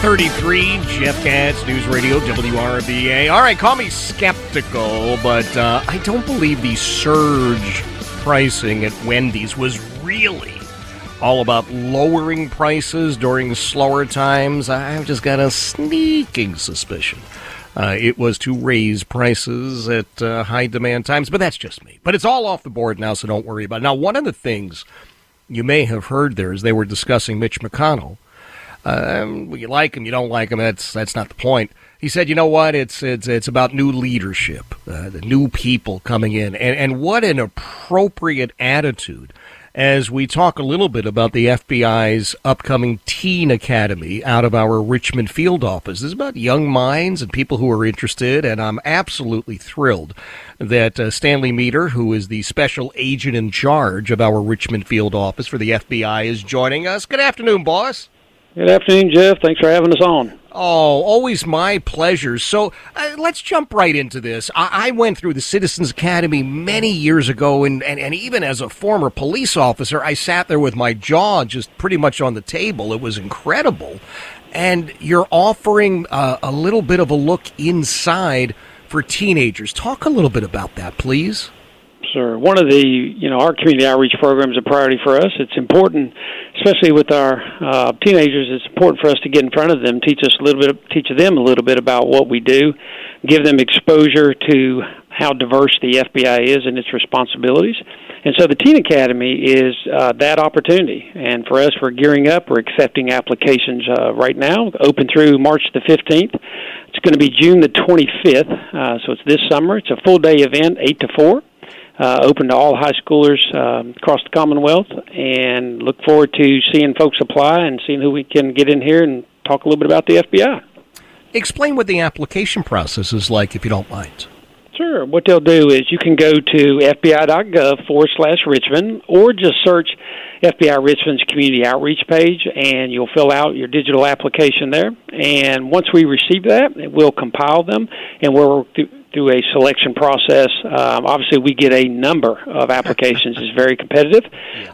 333, Jeff Katz, News Radio, WRVA. All right, call me skeptical, but uh, I don't believe the surge pricing at Wendy's was really all about lowering prices during slower times. I've just got a sneaking suspicion. Uh, it was to raise prices at uh, high demand times, but that's just me. But it's all off the board now, so don't worry about it. Now, one of the things you may have heard there is they were discussing Mitch McConnell um, you like him, you don't like him. That's that's not the point. He said, you know what? It's it's it's about new leadership, uh, the new people coming in, and and what an appropriate attitude. As we talk a little bit about the FBI's upcoming Teen Academy out of our Richmond field office, this is about young minds and people who are interested, and I'm absolutely thrilled that uh, Stanley Meador, who is the special agent in charge of our Richmond field office for the FBI, is joining us. Good afternoon, boss. Good afternoon, Jeff. Thanks for having us on. Oh, always my pleasure. So uh, let's jump right into this. I-, I, went through the Citizens Academy many years ago, and, and, and even as a former police officer, I sat there with my jaw just pretty much on the table. It was incredible. And you're offering uh, a little bit of a look inside for teenagers. Talk a little bit about that, please sir. One of the, you know, our community outreach program is a priority for us. It's important, especially with our uh, teenagers. It's important for us to get in front of them, teach us a little bit, teach them a little bit about what we do, give them exposure to how diverse the FBI is and its responsibilities. And so the Teen Academy is uh, that opportunity. And for us, we're gearing up. We're accepting applications uh, right now, open through March the 15th. It's going to be June the 25th, uh, so it's this summer. It's a full day event, 8 to 4 uh, open to all high schoolers um, across the Commonwealth, and look forward to seeing folks apply and seeing who we can get in here and talk a little bit about the FBI. Explain what the application process is like, if you don't mind. Sure. What they'll do is you can go to FBI.gov forward slash Richmond or just search FBI Richmond's community outreach page and you'll fill out your digital application there. And once we receive that, we'll compile them and we'll through a selection process. Um, obviously, we get a number of applications. it's very competitive.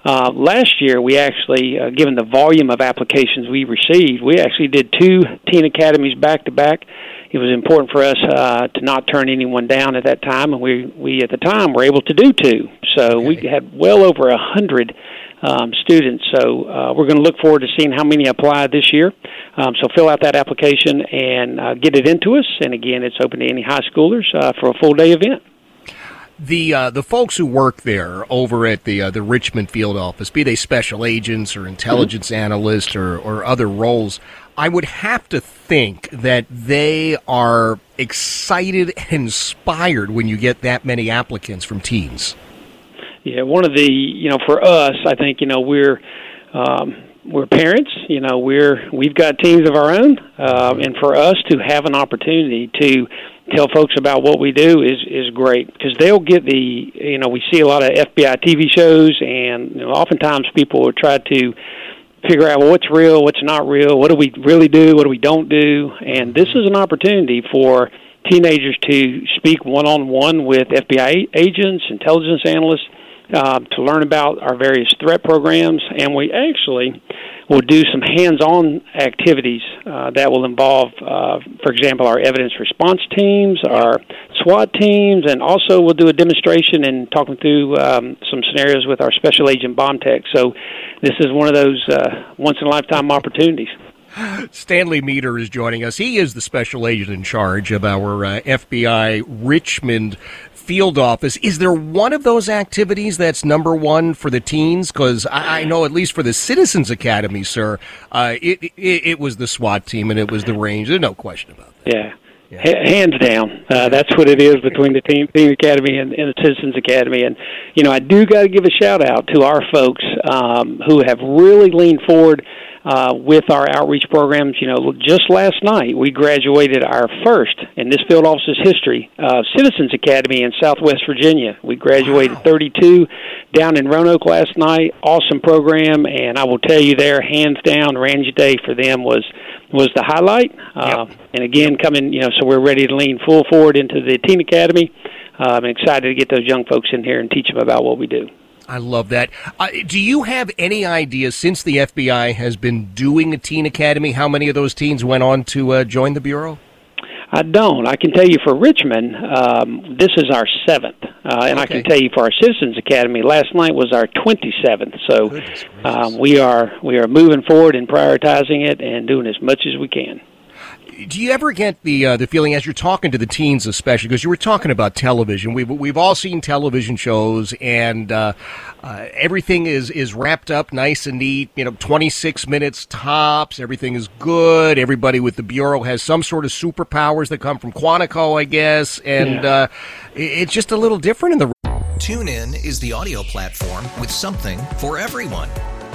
Uh, last year, we actually, uh, given the volume of applications we received, we actually did two teen academies back to back. It was important for us uh, to not turn anyone down at that time, and we we at the time were able to do two. So okay. we had well over a hundred um, students. So uh, we're going to look forward to seeing how many apply this year. Um, so fill out that application and uh, get it into us. And again, it's open to any high schoolers uh, for a full day event. The uh, the folks who work there over at the uh, the Richmond field office, be they special agents or intelligence mm-hmm. analysts or, or other roles, I would have to think that they are excited and inspired when you get that many applicants from teens. Yeah, one of the you know for us, I think you know we're um, we're parents. You know we're we've got teams of our own, uh, and for us to have an opportunity to tell folks about what we do is is great because they'll get the you know we see a lot of FBI TV shows, and you know, oftentimes people will try to figure out well, what's real, what's not real, what do we really do, what do we don't do, and this is an opportunity for teenagers to speak one on one with FBI agents, intelligence analysts uh, to learn about our various threat programs, and we actually will do some hands-on activities uh, that will involve, uh, for example, our evidence response teams, our SWAT teams, and also we'll do a demonstration and talking through um, some scenarios with our special agent bomb tech. So this is one of those uh, once-in-a-lifetime opportunities. Stanley Meador is joining us. He is the special agent in charge of our uh, FBI Richmond field office. Is there one of those activities that's number one for the teens? Because I, I, know, at least for the Citizens Academy, sir, uh, it, it, it was the SWAT team and it was the range. There's no question about that. Yeah. Yeah. Hands down, uh, that's what it is between the team, team academy and, and the Citizens Academy. And you know, I do got to give a shout out to our folks um, who have really leaned forward uh, with our outreach programs. You know, just last night we graduated our first in this field office's history uh, Citizens Academy in Southwest Virginia. We graduated wow. 32 down in Roanoke last night. Awesome program, and I will tell you, there, hands down, Range Day for them was was the highlight. Uh, yep. And again, coming, you know, so we're ready to lean full forward into the Teen Academy. Uh, I'm excited to get those young folks in here and teach them about what we do. I love that. Uh, do you have any idea, since the FBI has been doing a teen academy, how many of those teens went on to uh, join the Bureau? I don't. I can tell you for Richmond, um, this is our seventh. Uh, and okay. I can tell you for our Citizens Academy, last night was our 27th. So um, we are we are moving forward and prioritizing it and doing as much as we can do you ever get the uh, the feeling as you're talking to the teens, especially because you were talking about television? We've we've all seen television shows, and uh, uh, everything is is wrapped up nice and neat. You know, 26 minutes tops. Everything is good. Everybody with the bureau has some sort of superpowers that come from Quantico, I guess, and yeah. Uh, it's just a little different in the. TuneIn is the audio platform with something for everyone.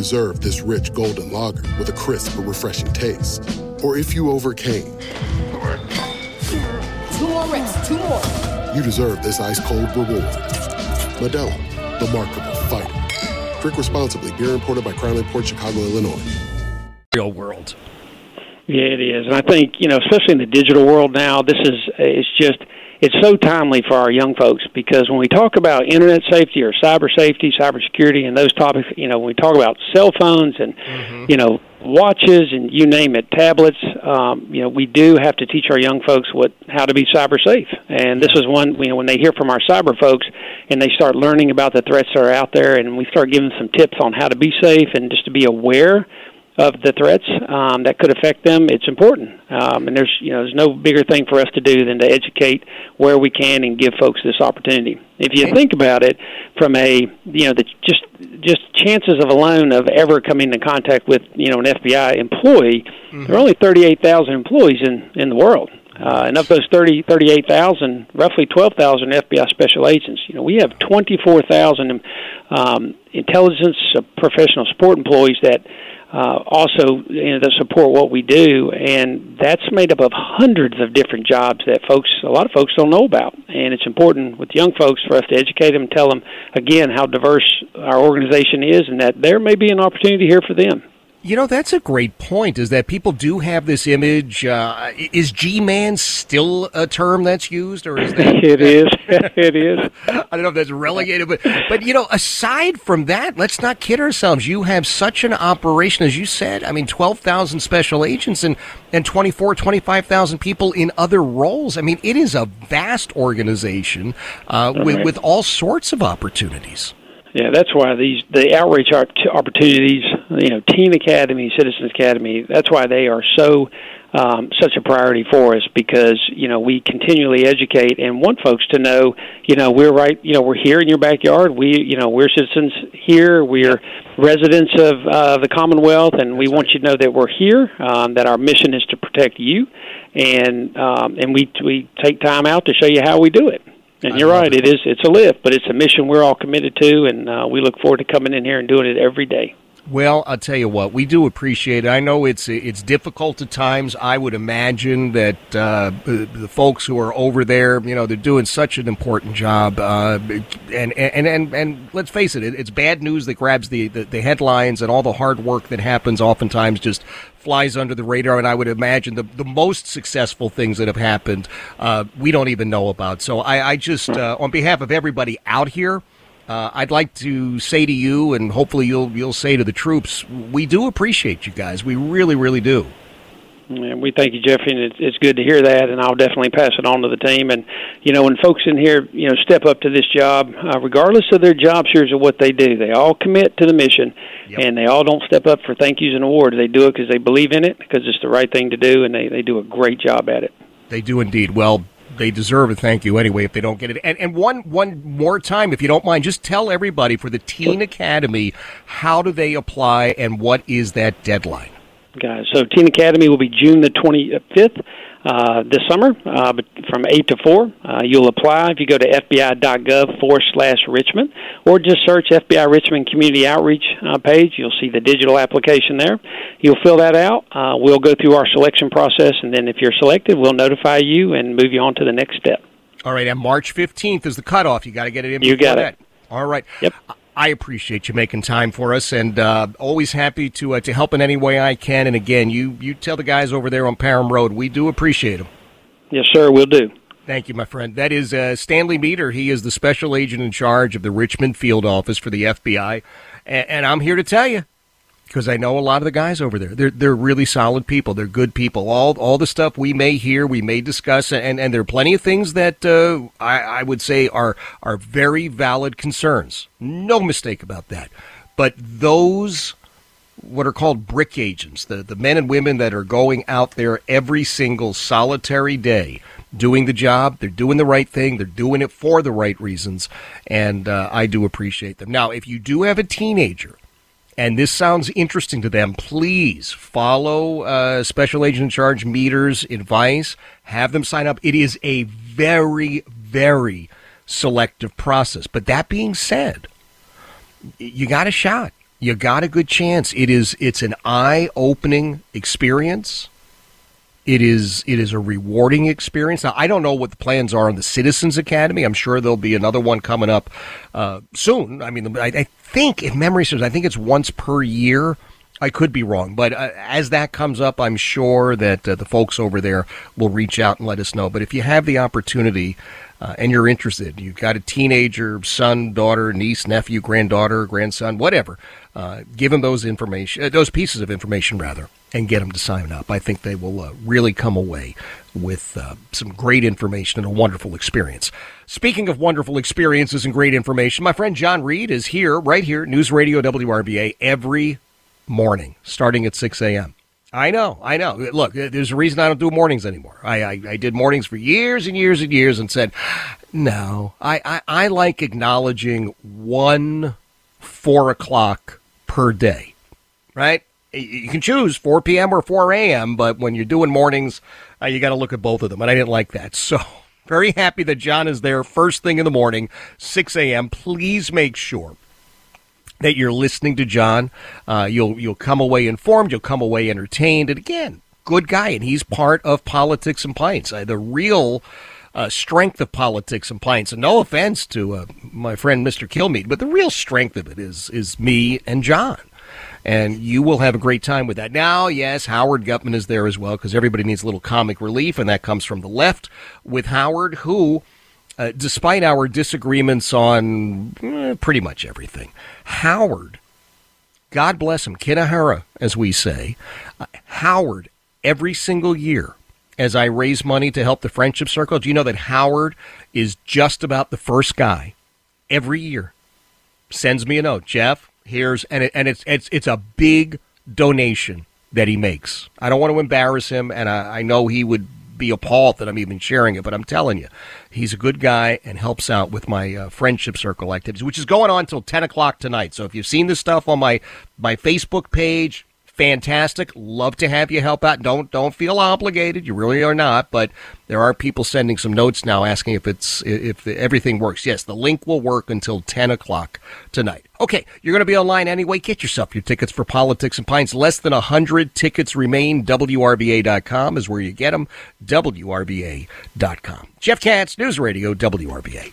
you deserve this rich golden lager with a crisp but refreshing taste. Or if you overcame. Two more reps, two more. You deserve this ice cold reward. Modelo, the Markable Fighter. Drink responsibly. Beer imported by Crown Port Chicago, Illinois. Real world. Yeah, it is, and I think you know, especially in the digital world now, this is it's just it's so timely for our young folks because when we talk about internet safety or cyber safety, cybersecurity, and those topics, you know, when we talk about cell phones and mm-hmm. you know watches and you name it, tablets, um, you know, we do have to teach our young folks what how to be cyber safe. And this is one, you know, when they hear from our cyber folks and they start learning about the threats that are out there, and we start giving some tips on how to be safe and just to be aware of the threats um, that could affect them, it's important. Um, and there's you know there's no bigger thing for us to do than to educate where we can and give folks this opportunity. If you think about it, from a you know the just just chances of alone of ever coming in contact with you know an FBI employee, mm-hmm. there are only 38,000 employees in in the world. Uh, and of those 30, 38,000, roughly 12,000 FBI special agents. You know, we have 24,000 um, intelligence uh, professional support employees that uh, also you know, that support what we do, and that's made up of hundreds of different jobs that folks, a lot of folks, don't know about. And it's important with young folks for us to educate them, tell them again how diverse our organization is, and that there may be an opportunity here for them. You know, that's a great point. Is that people do have this image? Uh, is G-man still a term that's used, or is that? it is. it is. I don't know if that's relegated, but but you know, aside from that, let's not kid ourselves. You have such an operation, as you said. I mean, twelve thousand special agents and and 24, 25,000 people in other roles. I mean, it is a vast organization uh, with Right. with all sorts of opportunities. Yeah, that's why these the outreach opportunities, you know, Teen Academy, Citizens Academy. That's why they are so um, such a priority for us because you know we continually educate and want folks to know, you know, we're right, you know, we're here in your backyard. We, you know, we're citizens here. We're residents of uh, the Commonwealth, and we want you to know that we're here. Um, that our mission is to protect you, and um, and we we take time out to show you how we do it. And you're right, it is it's a lift, but it's a mission we're all committed to, and uh, we look forward to coming in here and doing it every day. Well, I'll tell you what, we do appreciate it. I know it's it's difficult at times. I would imagine that uh, the folks who are over there, you know, they're doing such an important job. Uh, and, and and and let's face it, it's bad news that grabs the, the, the headlines, and all the hard work that happens oftentimes just flies under the radar. And I would imagine the the most successful things that have happened, uh, we don't even know about. So I, I just, uh, on behalf of everybody out here. Uh, I'd like to say to you, and hopefully you'll you'll say to the troops, we do appreciate you guys. We really, really do. And we thank you, Jeffrey, and it's, it's good to hear that. And I'll definitely pass it on to the team. And you know, when folks in here, you know, step up to this job, uh, regardless of their job shares or what they do, they all commit to the mission, and they all don't step up for thank yous and awards. They do it because they believe in it, because it's the right thing to do, and they they do a great job at it. They do indeed. Well, they deserve a thank you anyway if they don't get it. And, and one one more time, if you don't mind, just tell everybody for the Teen Academy how do they apply and what is that deadline? guys. So Teen Academy will be June the 25th uh, this summer uh, from 8 to 4. Uh, you'll apply if you go to fbi.gov forward slash Richmond or just search FBI Richmond Community Outreach uh, page. You'll see the digital application there. You'll fill that out. Uh, we'll go through our selection process, and then if you're selected, we'll notify you and move you on to the next step. All right, and March 15th is the cutoff. You got to get it in You got that. it. All right. Yep. I appreciate you making time for us, and uh, always happy to uh, to help in any way I can. And again, you you tell the guys over there on Parham Road, we do appreciate them. Yes, sir, we'll do. Thank you, my friend. That is uh, Stanley Meador. He is the special agent in charge of the Richmond field office for the FBI, and, and I'm here to tell you because I know a lot of the guys over there. They're they're really solid people. They're good people. All all the stuff we may hear, we may discuss, and and there are plenty of things that uh, I, I would say are are very valid concerns. No mistake about that. But those what are called brick agents, the, the men and women that are going out there every single solitary day doing the job. They're doing the right thing. They're doing it for the right reasons. And uh, I do appreciate them. Now, if you do have a teenager and this sounds interesting to them, please follow uh, Special Agent in Charge Meador's advice. Have them sign up. It is a very, very selective process. But that being said, you got a shot. You got a good chance. It is it's an eye-opening experience. It is it is a rewarding experience. Now I don't know what the plans are on the Citizens Academy. I'm sure there'll be another one coming up uh, soon. I mean, I, I think if memory serves, I think it's once per year. I could be wrong, but uh, as that comes up, I'm sure that uh, the folks over there will reach out and let us know. But if you have the opportunity uh, and you're interested, you've got a teenager, son, daughter, niece, nephew, granddaughter, grandson, whatever, uh, give them those information, uh, those pieces of information rather, and get them to sign up. I think they will uh, really come away with uh, some great information and a wonderful experience. Speaking of wonderful experiences and great information, my friend John Reid is here, right here, News Radio WRVA, every morning, starting at 6 a.m. I know, I know. Look, there's a reason I don't do mornings anymore. I, I, I did mornings for years and years and years and said, no, I, I, I like acknowledging one four o'clock per day, right? You can choose 4 p.m. or 4 a.m., but when you're doing mornings, uh, you got to look at both of them, and I didn't like that. So, very happy that John is there first thing in the morning, 6 a.m. Please make sure that you're listening to John. Uh, you'll you'll come away informed. You'll come away entertained. And again, good guy, and he's part of politics and pints. Uh, the real uh, strength of politics and pints. And no offense to uh, my friend Mr. Kilmeade, but the real strength of it is is me and John. and you will have a great time with that. Now, yes, Howard Gutman is there as well because everybody needs a little comic relief, and that comes from the left with Howard, who, uh, despite our disagreements on eh, pretty much everything, Howard, God bless him, Kinahara, as we say, uh, Howard, every single year, as I raise money to help the Friendship Circle, do you know that Howard is just about the first guy every year sends me a note, Jeff. Here's and it, and it's it's it's a big donation that he makes. I don't want to embarrass him, and I, I know he would be appalled that I'm even sharing it, but I'm telling you, he's a good guy and helps out with my uh, friendship circle activities, which is going on until 10 o'clock tonight. So if you've seen this stuff on my my Facebook page, fantastic. Love to have you help out. Don't don't feel obligated. You really are not. But there are people sending some notes now asking if it's if everything works. Yes, the link will work until ten o'clock tonight. Okay, you're going to be online anyway. Get yourself your tickets for Politics and Pints. Less than hundred tickets remain. WRVA.com is where you get them. WRVA.com. Jeff Katz, News Radio, WRVA.